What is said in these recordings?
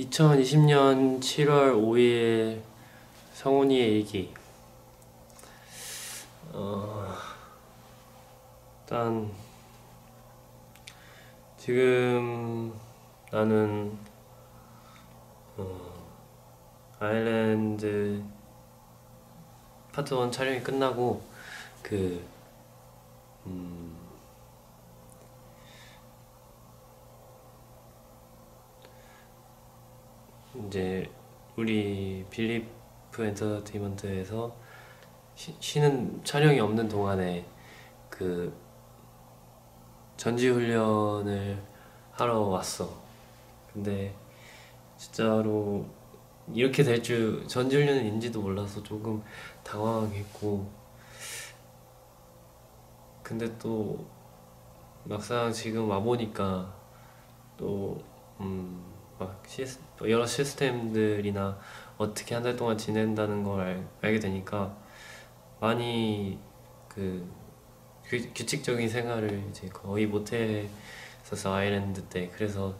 2020년 7월 5일 성훈이의 얘기. 어, 일단 지금 나는 어, 아일랜드 파트 1 촬영이 끝나고 그 음, 이제 우리 빌리프 엔터테인먼트에서 쉬, 쉬는 촬영이 없는 동안에 그 전지 훈련을 하러 왔어. 근데 진짜로 이렇게 될 줄 전지 훈련인지도 몰라서 조금 당황했고 근데 또 막상 지금 와 보니까 또 음. 막 시스, 여러 시스템들이나 어떻게 한 달 동안 지낸다는 걸 알, 알게 되니까 많이 그 규, 규칙적인 생활을 이제 거의 못했었어 아일랜드 때. 그래서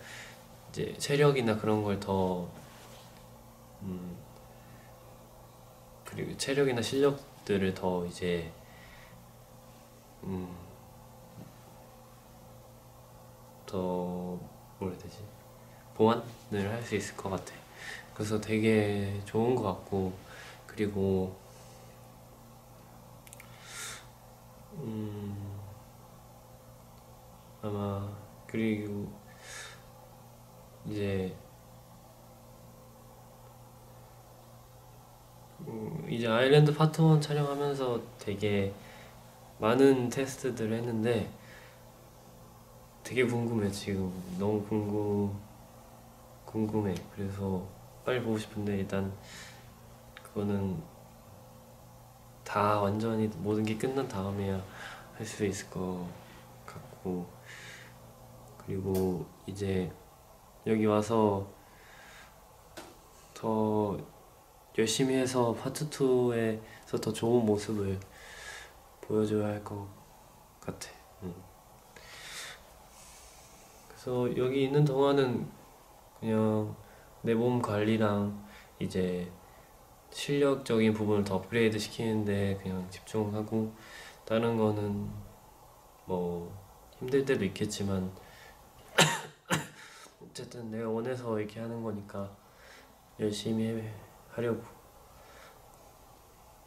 이제 체력이나 그런 걸더 음, 그리고 체력이나 실력들을 더 이제 음, 더 뭐라 해야 되지 보완을 할 수 있을 것 같아. 그래서 되게 좋은 것 같고 그리고 음 아마 그리고 이제 음 이제 아일랜드 파트 1 촬영하면서 되게 많은 테스트들을 했는데 되게 궁금해 지금 너무 궁금 궁금해. 그래서 빨리 보고 싶은데 일단 그거는 다 완전히 모든 게 끝난 다음에야 할 수 있을 것 같고 그리고 이제 여기 와서 더 열심히 해서 파트 2에서 더 좋은 모습을 보여줘야 할 것 같아. 응. 그래서 여기 있는 동안은 그냥 내 몸 관리랑 이제 실력적인 부분을 더 업그레이드 시키는데 그냥 집중하고 다른 거는 뭐 힘들 때도 있겠지만 어쨌든 내가 원해서 이렇게 하는 거니까 열심히 하려고.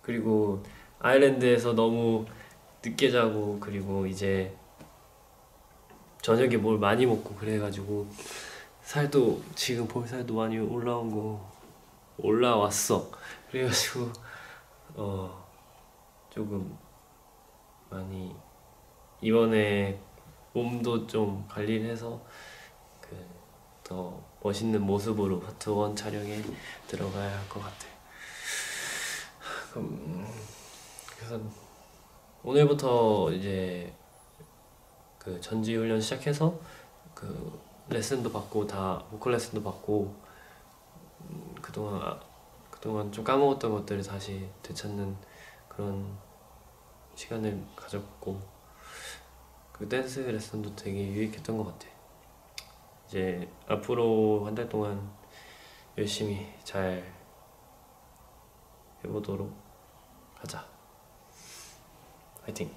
그리고 아일랜드에서 너무 늦게 자고 그리고 이제 저녁에 뭘 많이 먹고 그래가지고 살도 지금 볼 살도 많이 올라온 거 올라왔어. 그래가지고 어 조금 많이 이번에 몸도 좀 관리를 해서 그 더 멋있는 모습으로 파트 1 촬영에 들어가야 할 것 같아. 그럼 그래서 오늘부터 이제 그 전지 훈련 시작해서 그 레슨도 받고 다 보컬 레슨도 받고 음, 그동안 아, 그동안 좀 까먹었던 것들을 다시 되찾는 그런 시간을 가졌고 그 댄스 레슨도 되게 유익했던 것 같아. 이제 앞으로 한 달 동안 열심히 잘 해보도록 하자. 화이팅!